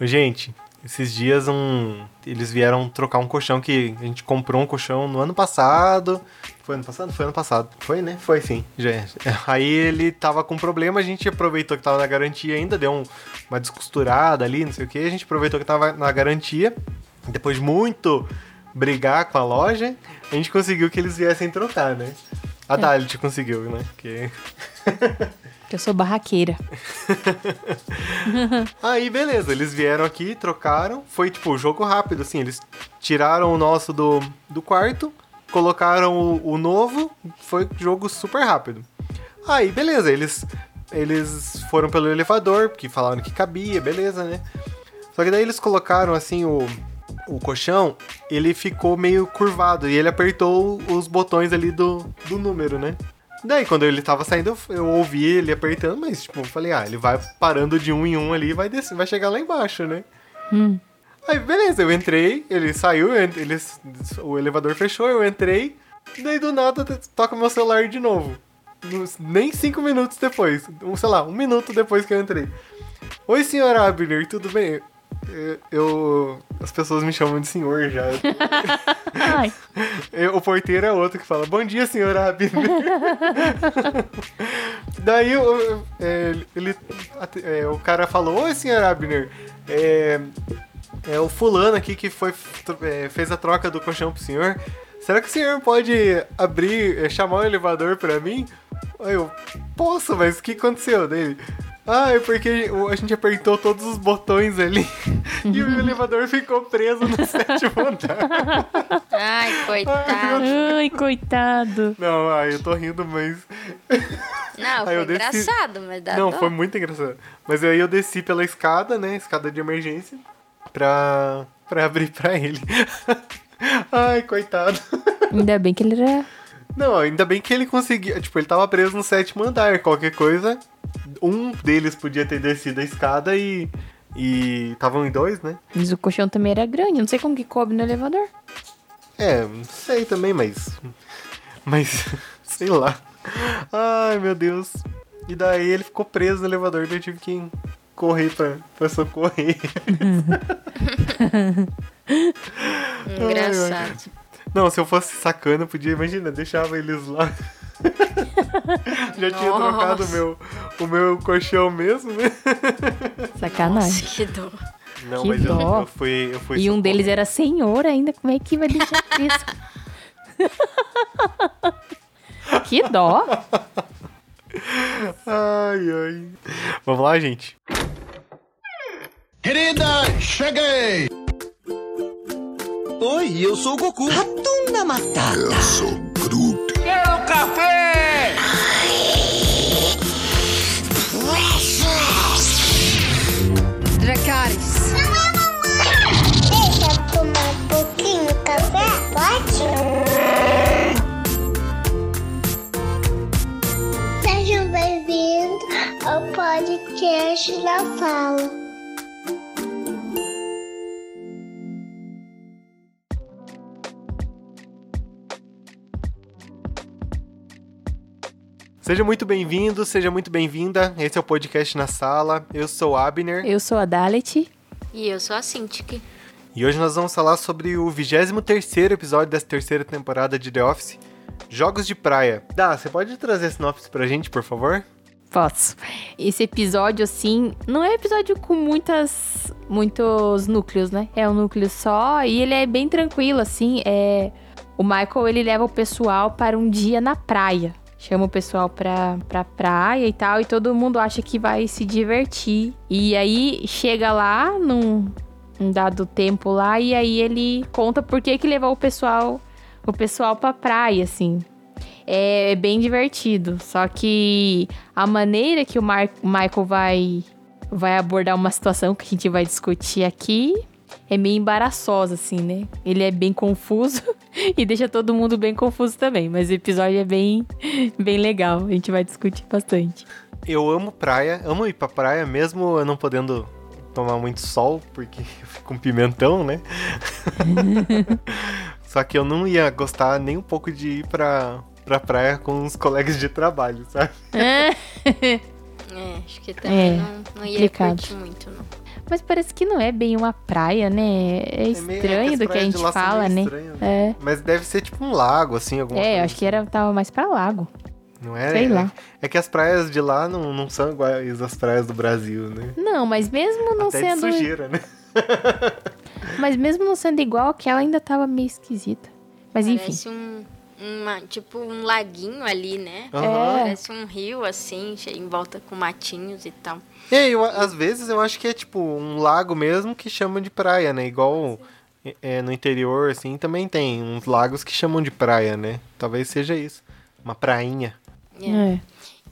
Gente, esses dias um. Eles vieram trocar um colchão que a gente comprou um colchão no ano passado. Foi ano passado? Foi ano passado. Foi, né? Foi sim. Já é. Aí ele tava com problema, a gente aproveitou que tava na garantia ainda, deu um, uma descosturada ali, não sei o que. A gente aproveitou que tava na garantia. Depois de muito brigar com a loja, a gente conseguiu que eles viessem trocar, né? A é. Dalit conseguiu, né? Que... Eu sou barraqueira. Aí, beleza, eles vieram aqui, trocaram. Foi tipo jogo rápido, assim. Eles tiraram o nosso do, do quarto, colocaram o, o novo. Foi jogo super rápido. Aí, beleza, eles, eles foram pelo elevador, porque falaram que cabia, beleza, né? Só que daí eles colocaram assim o, o colchão, ele ficou meio curvado e ele apertou os botões ali do, do número, né? Daí, quando ele tava saindo, eu, eu ouvi ele apertando, mas, tipo, eu falei, ah, ele vai parando de um em um ali e vai, descer, vai chegar lá embaixo, né? Hum. Aí, beleza, eu entrei, ele saiu, ele, o elevador fechou, eu entrei, daí do nada toca meu celular de novo. Nem cinco minutos depois, sei lá, um minuto depois que eu entrei. Oi, senhor Abner, tudo bem? Eu, as pessoas me chamam de senhor já. eu, o porteiro é outro que fala: Bom dia, senhor Abner. Daí eu, é, ele, é, o cara falou: Oi, senhor Abner. É, é o fulano aqui que foi, é, fez a troca do colchão pro senhor. Será que o senhor pode abrir, é, chamar o elevador pra mim? Aí eu, posso, mas o que aconteceu dele? Ah, é porque a gente apertou todos os botões ali e o elevador ficou preso no sétimo andar. Ai, coitado. Ai, coitado. Não, ai, eu tô rindo, mas. Não, foi desci... engraçado, mas dá Não, dó. foi muito engraçado. Mas aí eu desci pela escada, né? Escada de emergência, pra, pra abrir pra ele. ai, coitado. Ainda bem que ele era. Não, ainda bem que ele conseguia. Tipo, ele tava preso no sétimo andar. Qualquer coisa, um deles podia ter descido a escada e. E estavam em dois, né? Mas o colchão também era grande, não sei como que coube no elevador. É, não sei também, mas. Mas. sei lá. Ai, meu Deus. E daí ele ficou preso no elevador e eu tive que correr pra, pra socorrer. Engraçado. Ai, não, se eu fosse sacana, eu podia, imagina, deixava eles lá. Já tinha trocado o meu, o meu colchão mesmo, né? Sacanagem. Nossa, que dó. Não, que mas dó. Eu, eu, fui, eu fui. E um deles era senhor ainda. Como é que vai deixar isso? que dó. Ai, ai. Vamos lá, gente. Querida, cheguei! Oi, eu sou o Goku. Ratunda Matata. Eu sou Quero café! Dracarys. Deixa eu tomar um pouquinho de café, pode? Sejam bem-vindos ao podcast da Fala. Seja muito bem-vindo, seja muito bem-vinda. Esse é o podcast na sala. Eu sou o Abner. Eu sou a Dalet. E eu sou a Cintiq. E hoje nós vamos falar sobre o 23 episódio dessa terceira temporada de The Office, Jogos de Praia. Dá, você pode trazer a sinopse pra gente, por favor? Posso. Esse episódio, assim, não é episódio com muitas, muitos núcleos, né? É um núcleo só e ele é bem tranquilo, assim. É... O Michael, ele leva o pessoal para um dia na praia chama o pessoal pra, pra praia e tal, e todo mundo acha que vai se divertir. E aí chega lá num, dado tempo lá, e aí ele conta por que que levou o pessoal, o pessoal pra praia, assim. É, é bem divertido, só que a maneira que o Mar Michael vai, vai abordar uma situação que a gente vai discutir aqui é meio embaraçosa, assim, né? Ele é bem confuso e deixa todo mundo bem confuso também. Mas o episódio é bem, bem legal. A gente vai discutir bastante. Eu amo praia, amo ir pra praia, mesmo eu não podendo tomar muito sol, porque eu fico com pimentão, né? Só que eu não ia gostar nem um pouco de ir pra, pra praia com os colegas de trabalho, sabe? É, acho que também É, não, não ia complicado. curtir muito, não. Mas parece que não é bem uma praia, né? É meio- estranho as do que a gente fala, né? estranhas, É. Mas deve ser tipo um lago, assim, alguma É, coisa. eu acho que era, tava mais pra lago. Não é? sei é, lá. É que as praias de lá não, não são iguais às praias do Brasil, né? Não, mas mesmo não Até sendo. de sujeira, né? Mas mesmo não sendo igual, aquela ainda tava meio esquisita. Mas enfim. Parece um, uma, tipo um laguinho ali, né? Aham. Parece um rio, assim, em volta com matinhos e tal. É, eu, às vezes eu acho que é tipo um lago mesmo que chamam de praia, né? Igual é, no interior, assim, também tem uns lagos que chamam de praia, né? Talvez seja isso. Uma prainha. É.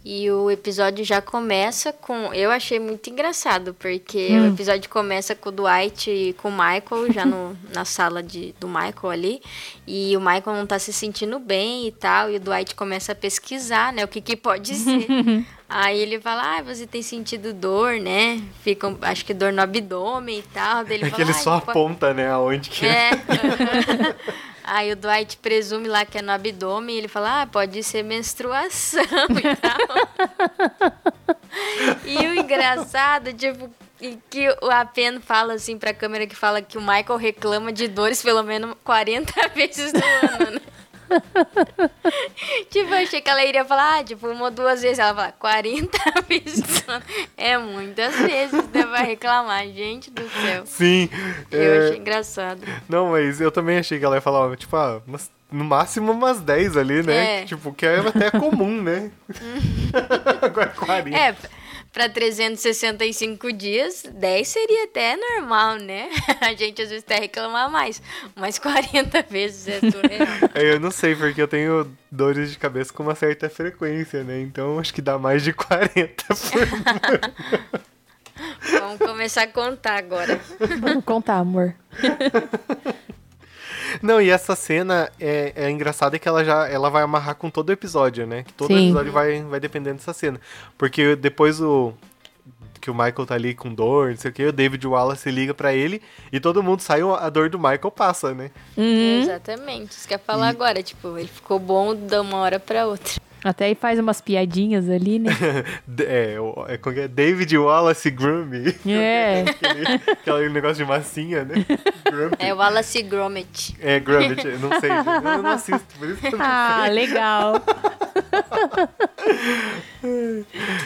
E o episódio já começa com. Eu achei muito engraçado, porque Hum. o episódio começa com o Dwight e com o Michael, já no, na sala de, do Michael ali. E o Michael não tá se sentindo bem e tal. E o Dwight começa a pesquisar, né? O que, que pode ser. Aí ele fala, ah, você tem sentido dor, né? Fica, acho que dor no abdômen e tal. Daí ele É fala, que ele "Ah, só pode- aponta, né, aonde que é. Aí o Dwight presume lá que é no abdômen e ele fala, ah, pode ser menstruação e tal. e o engraçado, tipo, e que o Apen fala assim pra câmera que fala que o Michael reclama de dores pelo menos 40 vezes no ano, né? tipo, eu achei que ela iria falar, ah, tipo, uma ou duas vezes. Ela fala, 40 vezes. É muitas vezes, né? Vai reclamar, gente do céu. Sim. Eu é, achei engraçado. Não, mas eu também achei que ela ia falar, tipo, ah, umas- no máximo umas 10 ali, né? É. Tipo, que é até comum, né? Agora 40. É, pra 365 dias, 10 seria até normal, né? A gente às vezes até reclamar mais, mas 40 vezes é surreal. É, Eu não sei, porque eu tenho dores de cabeça com uma certa frequência, né? Então acho que dá mais de 40 por Vamos começar a contar agora. Vamos contar, amor. Não, e essa cena é, é engraçada que ela já ela vai amarrar com todo o episódio, né? Que todo Sim. episódio vai, vai dependendo dessa cena. Porque depois o. Que o Michael tá ali com dor, não sei o que, o David Wallace liga pra ele e todo mundo sai, a dor do Michael passa, né? Uhum. Exatamente, isso que eu ia falar agora. Tipo, ele ficou bom de uma hora pra outra. Até aí faz umas piadinhas ali, né? É, é, é? David Wallace Grummy. É. aquele, aquele negócio de massinha, né? Grumpy. É Wallace Gromit. É, Grummet, eu não sei, eu não assisto, por isso que eu não Ah, legal.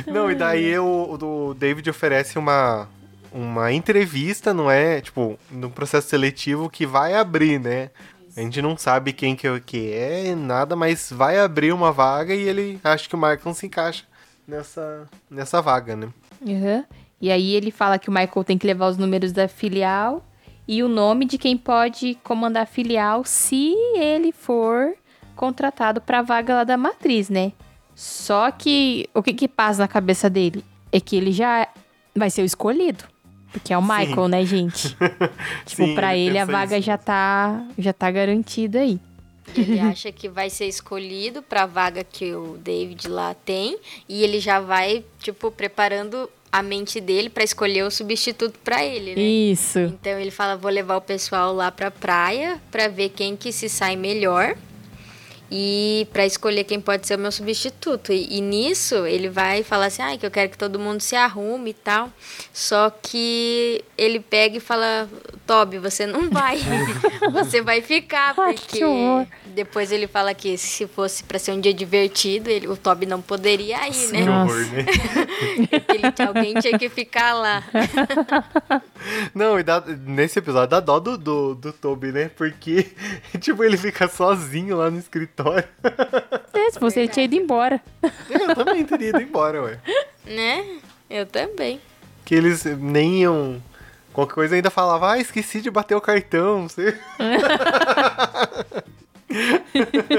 Não, e daí o, o David oferece uma, uma entrevista, não é? Tipo, no processo seletivo que vai abrir, né? A gente não sabe quem que é, que é, nada, mas vai abrir uma vaga e ele acha que o Michael se encaixa nessa, nessa vaga, né? Uhum. E aí ele fala que o Michael tem que levar os números da filial e o nome de quem pode comandar a filial se ele for contratado pra vaga lá da matriz, né? Só que o que que passa na cabeça dele é que ele já vai ser o escolhido. Porque é o Sim. Michael, né, gente? tipo, Sim, pra ele, a vaga isso. já tá, já tá garantida aí. Ele acha que vai ser escolhido pra vaga que o David lá tem. E ele já vai, tipo, preparando a mente dele pra escolher o substituto pra ele, né? Isso. Então ele fala, vou levar o pessoal lá pra praia pra ver quem que se sai melhor e pra escolher quem pode ser o meu substituto. E, e nisso ele vai falar assim, ah, que eu quero que todo mundo se arrume e tal. Só que ele pega e fala, Toby, você não vai, você vai ficar porque que depois ele fala que se fosse pra ser um dia divertido, ele, o Toby não poderia ir, Que né? Horror, né? Ele, alguém tinha que ficar lá. Não, e dá, nesse episódio dá dó do, do, do Toby, né? Porque, tipo, ele fica sozinho lá no escritório. É, se você ele tinha ido embora. Eu também teria ido embora, ué. Né? Eu também. Que eles nem iam. Qualquer coisa ainda falava, ah, esqueci de bater o cartão, não sei.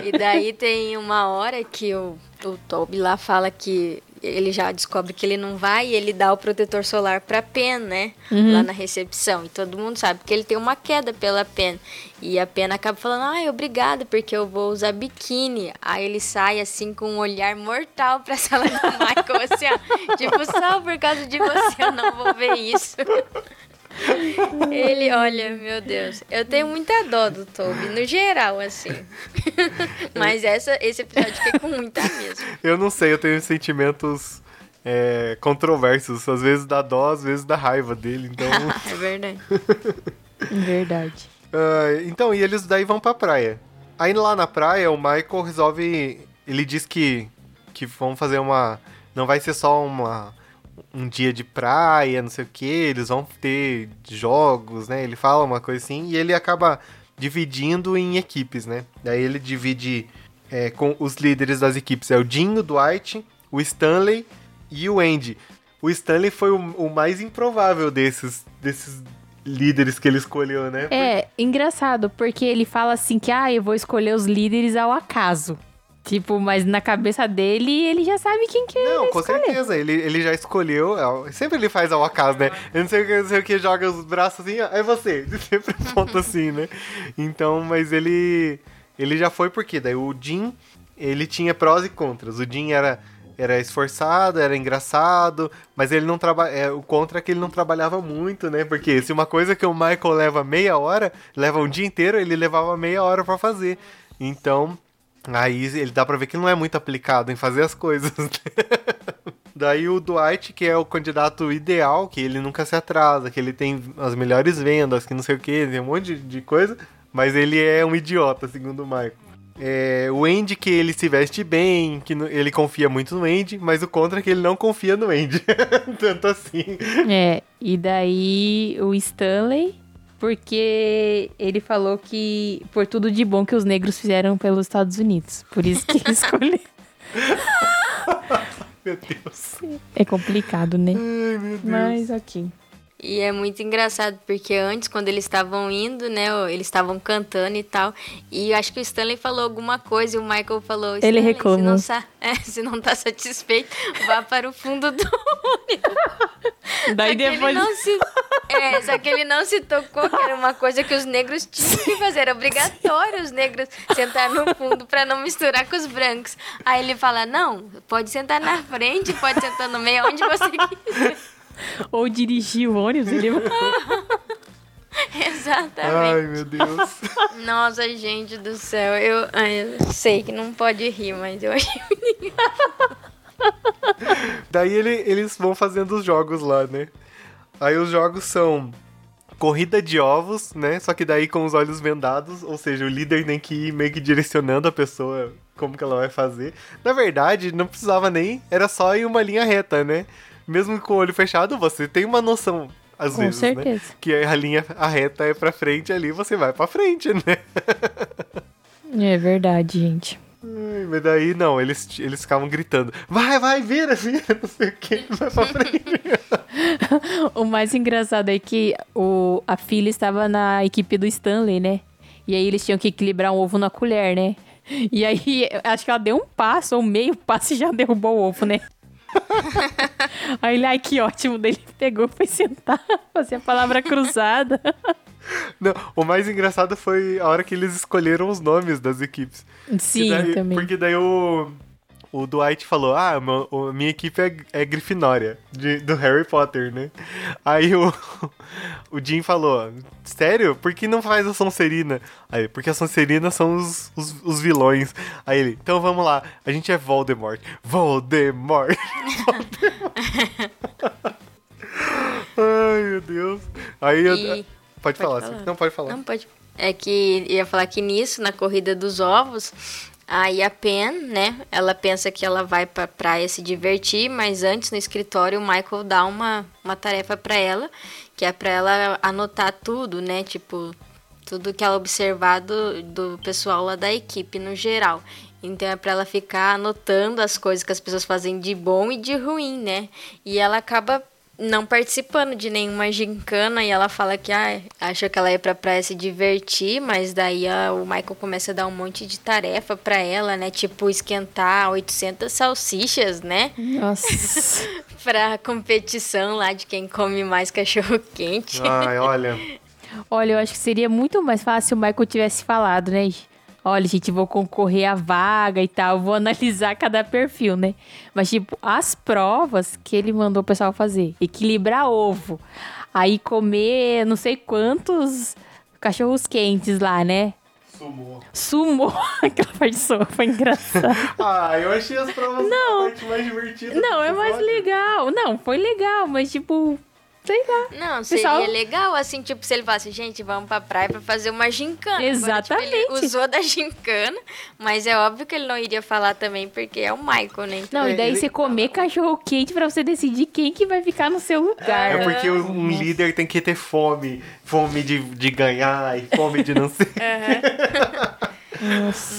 E daí tem uma hora que o, o Toby lá fala que ele já descobre que ele não vai e ele dá o protetor solar pra Pen, né? Lá na recepção. E todo mundo sabe que ele tem uma queda pela Pen. E a Pen acaba falando, ai, obrigada, porque eu vou usar biquíni. Aí ele sai assim com um olhar mortal pra sala do Michael, assim, ó. Tipo, só por causa de você eu não vou ver isso. Ele, olha, meu Deus, eu tenho muita dó do Toby, no geral, assim. Mas essa, esse episódio fiquei com muita mesmo. Eu não sei, eu tenho sentimentos é, controversos. Às vezes dá dó, às vezes dá raiva dele. Então, é verdade. Verdade. ah, então e eles daí vão pra praia. Aí lá na praia, o Michael resolve. Ele diz que, que vão fazer uma. Não vai ser só uma, um dia de praia, não sei o que. Eles vão ter jogos, né? Ele fala uma coisa assim. E ele acaba dividindo em equipes, né? Daí ele divide é, com os líderes das equipes. É o Jim, o Dwight, o Stanley e o Andy. O Stanley foi o, o mais improvável desses, desses líderes que ele escolheu, né? É, engraçado, porque ele fala assim que, ah, eu vou escolher os líderes ao acaso. Tipo, mas na cabeça dele, ele já sabe quem que Não, ele com escolher. certeza. Ele, ele já escolheu. é, Sempre ele faz ao acaso, né? Eu não sei o que, não sei o que joga os braços assim, ó, é você. Ele sempre aponta assim, né? Então, mas ele. Ele já foi porque daí o Jim, ele tinha prós e contras. O Jim era, era esforçado, era engraçado, mas ele não trabalha. É, o contra é que ele não trabalhava muito, né? Porque se uma coisa que o Michael leva meia hora, leva um dia inteiro, ele levava meia hora pra fazer. Então, Aí ele dá pra ver que não é muito aplicado em fazer as coisas. né? Daí o Dwight, que é o candidato ideal, que ele nunca se atrasa, que ele tem as melhores vendas, que não sei o que, tem um monte de, coisa, mas ele é um idiota, segundo o Michael. É, o Andy, que ele se veste bem, que ele confia muito no Andy, mas o contra é que ele não confia no Andy. Tanto assim. É, e daí o Stanley, porque ele falou que por tudo de bom que os negros fizeram pelos Estados Unidos. Por isso que ele escolheu. Meu Deus. É complicado, né? Ai, meu Deus. Mas ok. E é muito engraçado, porque antes, quando eles estavam indo, né, eles estavam cantando e tal, e eu acho que o Stanley falou alguma coisa e o Michael falou, Ele "Stanley, reclamou. Se não, sa- é, se não tá satisfeito, vá para o fundo do Daí Só que depois. não se... É, só que ele não se tocou que era uma coisa que os negros tinham que fazer. Era obrigatório os negros sentar no fundo pra não misturar com os brancos. Aí ele fala, não, pode sentar na frente, pode sentar no meio, onde você quiser. Ou dirigir o ônibus, ele. Exatamente. Ai, meu Deus. Nossa, gente do céu. Eu, ai, eu sei que não pode rir, mas eu achei Daí ele- eles vão fazendo os jogos lá, né? Aí os jogos são corrida de ovos, né? Só que daí com os olhos vendados, ou seja, o líder tem que ir meio que direcionando a pessoa como que ela vai fazer. Na verdade, não precisava nem, era só ir uma linha reta, né? Mesmo com o olho fechado, você tem uma noção às Com vezes, né? certeza. Que a linha a reta é pra frente ali, você vai pra frente, né? É verdade, gente. Ai, mas daí não, eles, eles ficavam gritando: vai, vai, vira, vira, não sei o que, vai pra frente. O mais engraçado é que o, a filha estava na equipe do Stanley, né? E aí eles tinham que equilibrar um ovo na colher, né? E aí, acho que ela deu um passo, ou meio passo, e já derrubou o ovo, né? aí ele, ai, que ótimo. Daí ele pegou, foi sentar, fazer a palavra cruzada. Não, o mais engraçado foi a hora que eles escolheram os nomes das equipes. Sim, daí- também. Porque daí o, o Dwight falou: Ah, meu- o- minha equipe é, é Grifinória, de- do Harry Potter, né? Aí o, o Jim falou: Sério? Por que não faz a Sonserina? Aí, porque a Sonserina são os, os, os vilões. Aí ele: Então vamos lá, a gente é Voldemort. Voldemort! Voldemort. Ai, meu Deus. Aí eu. Pode, Pode falar, falar. não pode falar. Não pode. É que ia falar que nisso, na corrida dos ovos, aí a Pen, né? Ela pensa que ela vai pra praia se divertir, mas antes no escritório o Michael dá uma, uma tarefa pra ela, que é pra ela anotar tudo, né? Tipo, tudo que ela observar do, do pessoal lá da equipe no geral. Então é pra ela ficar anotando as coisas que as pessoas fazem de bom e de ruim, né? E ela acaba não participando de nenhuma gincana e ela fala que ah, acha que ela ia pra praia se divertir, mas daí ah, o Michael começa a dar um monte de tarefa pra ela, né? Tipo, esquentar 800 salsichas, né? Nossa. Pra competição lá de quem come mais cachorro quente. Ai, olha. Olha, eu acho que seria muito mais fácil se o Michael tivesse falado, né? Olha, gente, vou concorrer à vaga e tal, vou analisar cada perfil, né? Mas, tipo, as provas que ele mandou o pessoal fazer: equilibrar ovo, aí comer não sei quantos cachorros quentes lá, né? Sumou. Sumou. Aquela parte de sumou foi engraçada. Ah, eu achei as provas Não. a parte mais divertida. Não, é mais legal. Não, foi legal, mas tipo, sei lá. Não, seria Pessoal- legal, assim, tipo, se ele falasse, gente, vamos pra praia pra fazer uma gincana. Agora, tipo, Exatamente. ele usou da gincana, mas é óbvio que ele não iria falar também, porque é o Michael, né? Então, Não, e É, daí ele- você comer cachorro quente pra você decidir quem que vai ficar no seu lugar. É porque um líder tem que ter fome. Fome de, de ganhar e fome de não ser.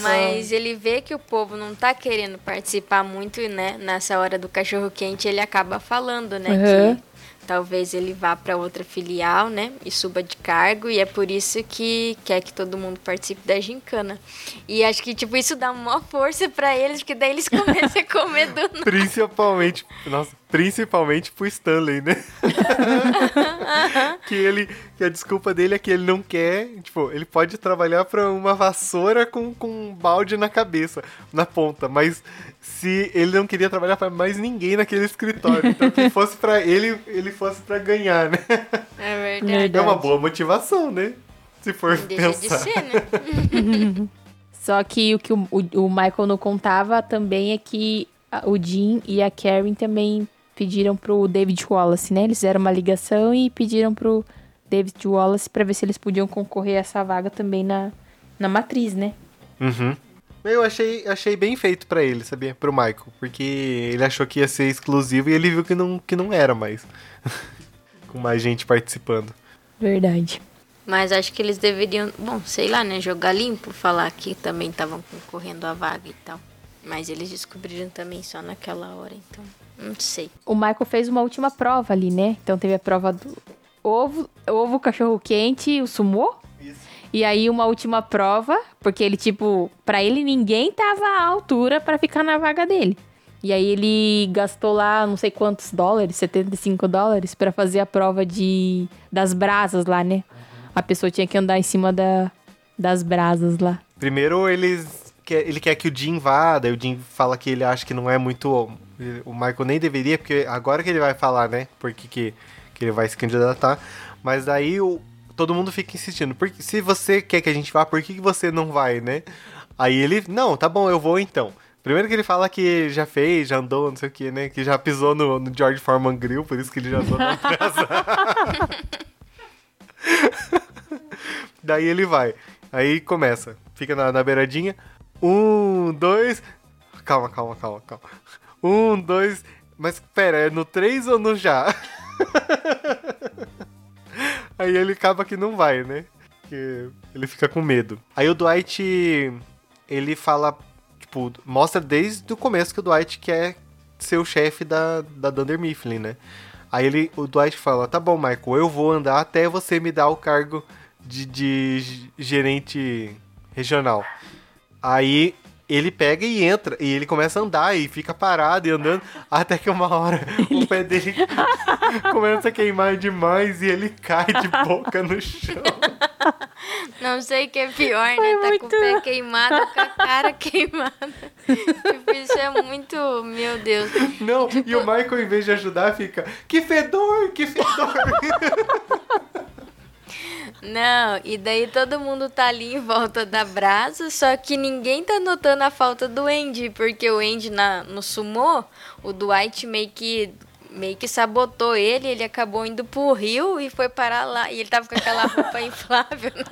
Mas ele vê que o povo não tá querendo participar muito, né? Nessa hora do cachorro quente, ele acaba falando, né? Uhum. Que talvez ele vá pra outra filial, né? E suba de cargo. E é por isso que quer que todo mundo participe da gincana. E acho que, tipo, isso dá uma força pra eles, porque daí eles começam a comer do nada. Principalmente. Nossa, principalmente pro Stanley, né? que ele. Que a desculpa dele é que ele não quer. Tipo, ele pode trabalhar pra uma vassoura com, com um balde na cabeça, na ponta. Mas se ele não queria trabalhar pra mais ninguém naquele escritório. Então que fosse pra ele, ele fosse pra ganhar, né? É verdade. É uma boa motivação, né? Se for Deixa de pensar. ser, né? Só que o que o, o- o Michael não contava também é que o Jim e a Karen também pediram pro David Wallace, né? Eles fizeram uma ligação e pediram pro David Wallace pra ver se eles podiam concorrer a essa vaga também na, na matriz, né? Uhum. Eu achei, achei bem feito pra ele, sabia? Pro Michael. Porque ele achou que ia ser exclusivo e ele viu que não, que não era mais. Com mais gente participando. Verdade. Mas acho que eles deveriam, bom, sei lá, né? Jogar limpo, falar que também estavam concorrendo à vaga e tal. Mas eles descobriram também só naquela hora, então. Não sei. O Michael fez uma última prova ali, né? Então teve a prova do ovo, ovo cachorro quente, o sumô. E aí uma última prova, porque ele tipo, pra ele ninguém tava à altura pra ficar na vaga dele. E aí ele gastou lá não sei quantos dólares, 75 dólares pra fazer a prova de das brasas lá, né? A pessoa tinha que andar em cima da, das brasas lá. Primeiro eles ele quer que o Jim vá, daí o Jim fala que ele acha que não é muito. O Michael nem deveria, porque agora que ele vai falar, né? Porque que, que ele vai se candidatar. Mas daí o, todo mundo fica insistindo. Porque se você quer que a gente vá, por que, que você não vai, né? Aí ele, não, tá bom, eu vou então. Primeiro que ele fala que já fez, já andou, não sei o que, né? Que já pisou no, no George Foreman Grill, por isso que ele já andou na praça. Daí ele vai. Aí começa. Fica na, na beiradinha. Um, dois. Calma, calma, calma, calma. Um, dois. Mas pera, é no três ou no já? Aí ele acaba que não vai, né? Que ele fica com medo. Aí o Dwight. Ele fala. Tipo, mostra desde o começo que o Dwight quer ser o chefe da, da Dunder Mifflin, né? Aí ele, o Dwight fala: Tá bom, Michael, eu vou andar até você me dar o cargo de, de gerente regional. Aí ele pega e entra, e ele começa a andar e fica parado e andando, até que uma hora o pé dele começa a queimar demais e ele cai de boca no chão. Não sei o que é pior, né? Foi Tá com o pé muito- queimado, com a cara queimada. Tipo, isso é muito. Meu Deus. Não, e o Michael, em vez de ajudar, fica: Que fedor, que fedor. Não, e daí todo mundo tá ali em volta da brasa, só que ninguém tá notando a falta do Andy, porque o Andy na, no sumô, o Dwight meio que meio que sabotou ele, ele acabou indo pro rio e foi parar lá. E ele tava com aquela roupa inflável, né?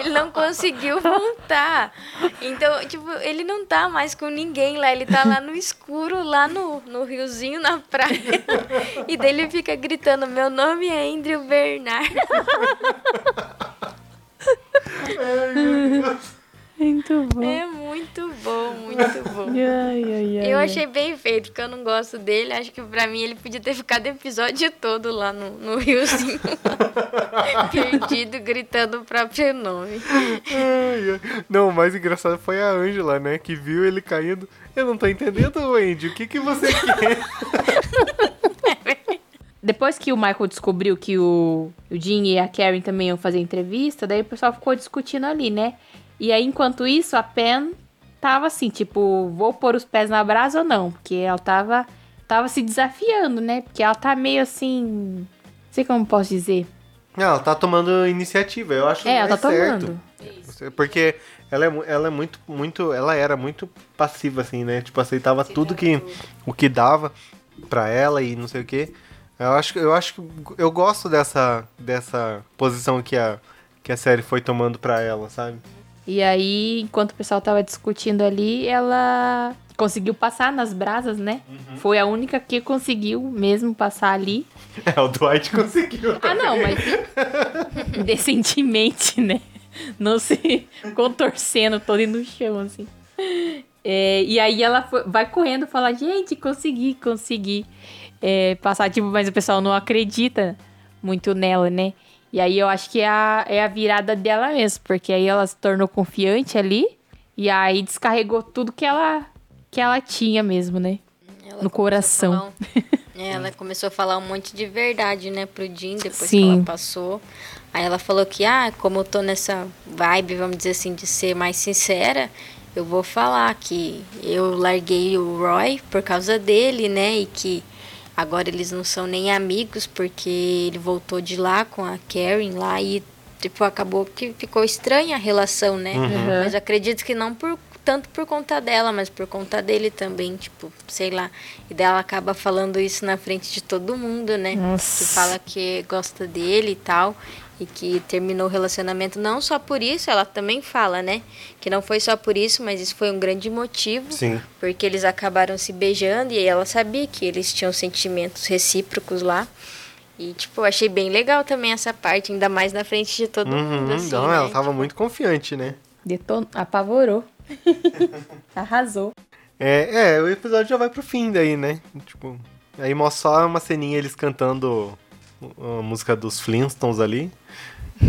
Ele não conseguiu voltar. Então, tipo, ele não tá mais com ninguém lá, ele tá lá no escuro, lá no, no riozinho, na praia. E daí ele fica gritando: Meu nome é Andrew Bernard. Ai, meu Deus. Muito bom. É muito bom, muito bom. Ai, ai, ai, Eu achei bem feito, porque eu não gosto dele. Acho que pra mim ele podia ter ficado o episódio todo lá no, no riozinho. Perdido, gritando o próprio nome. Ai, ai. Não, o mais engraçado foi a Angela, né? Que viu ele caindo. Eu não tô entendendo, Andy. O que, que você quer? Depois que o Michael descobriu que o, o Jim e a Karen também iam fazer entrevista, daí o pessoal ficou discutindo ali, né? E aí, enquanto isso, a Pen tava assim, tipo, vou pôr os pés na brasa ou não? Porque ela tava, tava se desafiando, né? Porque ela tá meio assim. Não sei como posso dizer. Não, ela tá tomando iniciativa. Eu acho É, ela mais tá certo. tomando. Porque ela é, ela é muito, muito. Ela era muito passiva, assim, né? Tipo, aceitava tudo que. o que dava pra ela e não sei o quê. Eu acho, que- eu acho que eu gosto dessa, dessa posição que a, que a série foi tomando pra ela, sabe? E aí, enquanto o pessoal tava discutindo ali, ela conseguiu passar nas brasas, né? Foi a única que conseguiu mesmo passar ali. É, o Dwight conseguiu. Ah, não, mas decentemente, né? Não se contorcendo todo no chão, assim. É, e aí ela foi- vai correndo falar, gente, consegui, consegui é, passar, tipo, mas o pessoal não acredita muito nela, né? E aí eu acho que é a, é a virada dela mesmo, porque aí ela se tornou confiante ali e aí descarregou tudo que ela, que ela tinha mesmo, né? Ela No coração. um- É, ela começou a falar um monte de verdade, né, pro Jim, depois que Sim. ela passou. Aí ela falou que, ah, como eu tô nessa vibe, vamos dizer assim, de ser mais sincera, eu vou falar que eu larguei o Roy por causa dele, né, e que agora eles não são nem amigos, porque ele voltou de lá com a Karen lá e, tipo, acabou que ficou estranha a relação, né? Mas eu acredito que não por tanto por conta dela, mas por conta dele também, tipo, sei lá. E dela acaba falando isso na frente de todo mundo, né? Nossa. Que fala que gosta dele e tal. E que terminou o relacionamento não só por isso, ela também fala, né? Que não foi só por isso, mas isso foi um grande motivo. Sim. Porque eles acabaram se beijando e aí ela sabia que eles tinham sentimentos recíprocos lá. E, tipo, eu achei bem legal também essa parte, ainda mais na frente de todo mundo, Uhum, assim, não, né? ela tava muito confiante, né? Deton... Apavorou. Arrasou. É, é, o episódio já vai pro fim daí, né? Tipo, aí mostra só uma ceninha eles cantando a música dos Flintstones ali.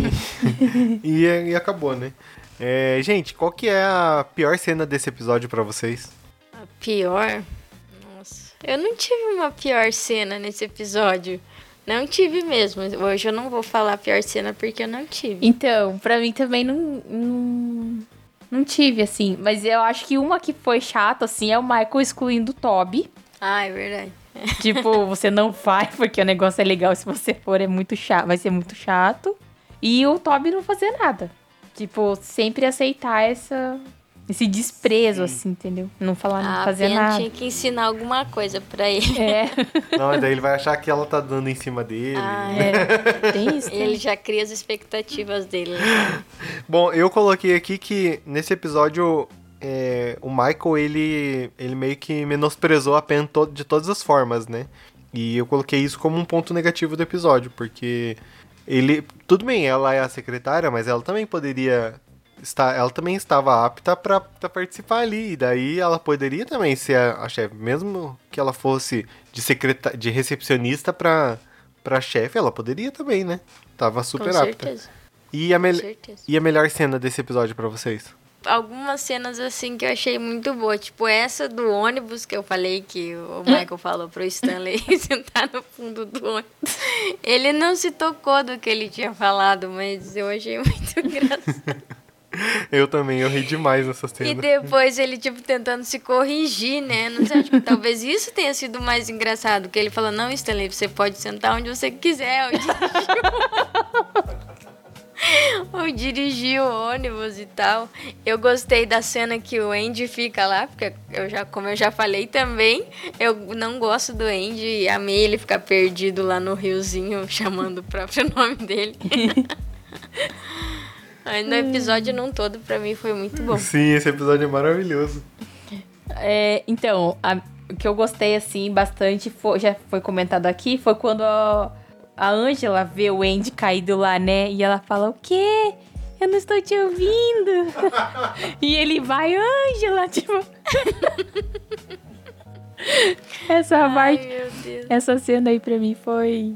e, e acabou, né? É, gente, qual que é a pior cena desse episódio pra vocês? A pior? Nossa. Eu não tive uma pior cena nesse episódio. Não tive mesmo. Hoje eu não vou falar a pior cena porque eu não tive. Então, pra mim também não, não. Não tive, assim. Mas eu acho que uma que foi chata, assim, é o Michael excluindo o Toby. Ah, é verdade. Tipo, você não vai porque o negócio é legal. Se você for, é muito chato. Vai ser muito chato. E o Toby não fazer nada. Tipo, sempre aceitar essa, esse desprezo, assim, entendeu? Não falar, não fazer nada. tinha que ensinar alguma coisa pra ele. É, Não, mas daí ele vai achar que ela tá dando em cima dele. Ah, é. Tem isso. Ele já cria as expectativas dele. né? Bom, eu coloquei aqui que nesse episódio é, o Michael ele, ele meio que menosprezou a Pen to- de todas as formas, né? E eu coloquei isso como um ponto negativo do episódio, porque ele. Tudo bem, ela é a secretária, mas ela também poderia. Estar, ela também estava apta pra pra participar ali. E daí ela poderia também ser a, a chefe. Mesmo que ela fosse de, secreta, de recepcionista pra, pra chefe, ela poderia também, né? Tava Com super apta. certeza. E a, Com mel- certeza. e a melhor cena desse episódio pra vocês? Algumas cenas assim que eu achei muito boa. Tipo, essa do ônibus que eu falei que o Michael falou pro Stanley sentar no fundo do ônibus. Ele não se tocou do que ele tinha falado, mas eu achei muito engraçado. Eu também, eu ri demais nessa E cena. depois ele, tipo, tentando se corrigir, né? Não sei, tipo, talvez isso tenha sido mais engraçado. Que ele falou, não, Stanley, você pode sentar onde você quiser. Eu ou dirigir o ônibus e tal. Eu gostei da cena que o Andy fica lá, porque eu já, como eu já falei também, eu não gosto do Andy e amei ele ficar perdido lá no riozinho, chamando o próprio nome dele. Mas no episódio num todo, pra mim, foi muito bom. Sim, esse episódio é maravilhoso. É, então, a- o que eu gostei, assim, bastante, foi- já foi comentado aqui, foi quando a, a Angela vê o Andy caído lá, né? E ela fala, o quê? Eu não estou te ouvindo. e ele vai, Angela, tipo... Essa Ai, parte, meu Deus. essa cena aí pra mim foi...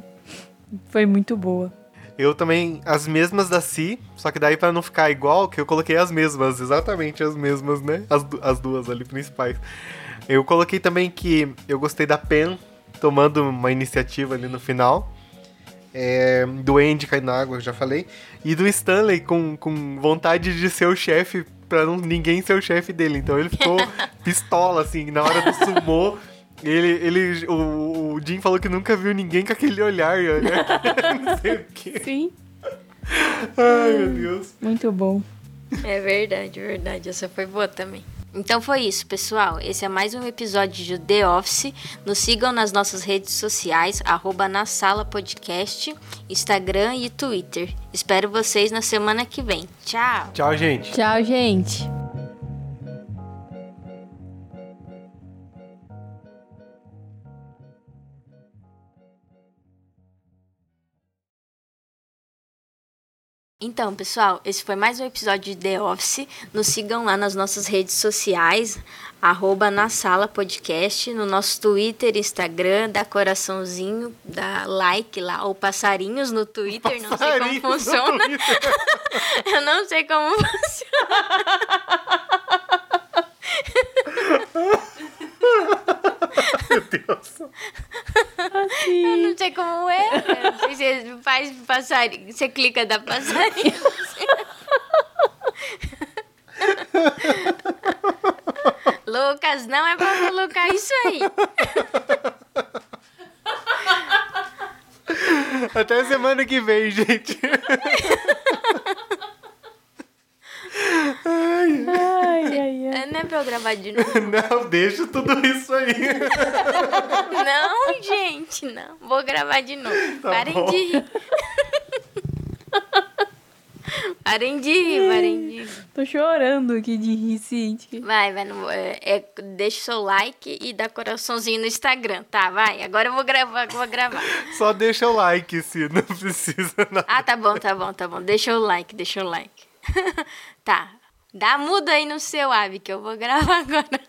Foi muito boa. Eu também, as mesmas da Si, só que daí pra não ficar igual, que eu coloquei as mesmas, exatamente as mesmas, né? As, as duas ali principais. Eu coloquei também que eu gostei da Pen tomando uma iniciativa ali no final. É, do Andy caindo na água, eu já falei. E do Stanley com, com vontade de ser o chefe, pra não, ninguém ser o chefe dele. Então ele ficou pistola, assim, na hora do sumô. Ele, ele, o, o Jim falou que nunca viu ninguém com aquele olhar, né? não sei o quê. Sim, Ai, meu Deus. muito bom. É verdade, verdade. Essa foi boa também. Então foi isso, pessoal. Esse é mais um episódio de The Office. Nos sigam nas nossas redes sociais, arroba na sala podcast, Instagram e Twitter. Espero vocês na semana que vem. Tchau! Tchau, gente. Tchau, gente. Então, pessoal, esse foi mais um episódio de The Office. Nos sigam lá nas nossas redes sociais, arroba na sala podcast, no nosso Twitter, Instagram, dá coraçãozinho, dá like lá, ou passarinhos no Twitter, não sei como funciona. Eu não sei como funciona. Meu Deus. Eu não sei como é. Você faz passarinho. Você clica da passarinho. Lucas, não é pra colocar isso aí. Até semana que vem, gente. Ai, ai, ai. Não é pra eu gravar de novo. Não, deixa tudo isso aí. Não, gente, não. Vou gravar de novo. Tá parem bom. de rir. parem de rir, parem de rir. Tô chorando aqui de rir, Cintia. Vai, vai, não é, é, deixa o seu like e dá coraçãozinho no Instagram, tá? Vai, agora eu vou gravar, vou gravar. Só deixa o like, se não precisa nada. Ah, tá bom, tá bom, tá bom. Deixa o like, deixa o like. tá. Dá muda aí no seu, Ave, que eu vou gravar agora.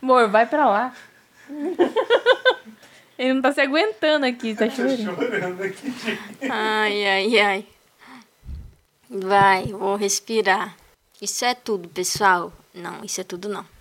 Amor, vai pra lá. Ele não tá se aguentando aqui, tá chorando. Chorando aqui. Ai, ai, ai. Vai, vou respirar. Isso é tudo, pessoal? Não, isso é tudo não.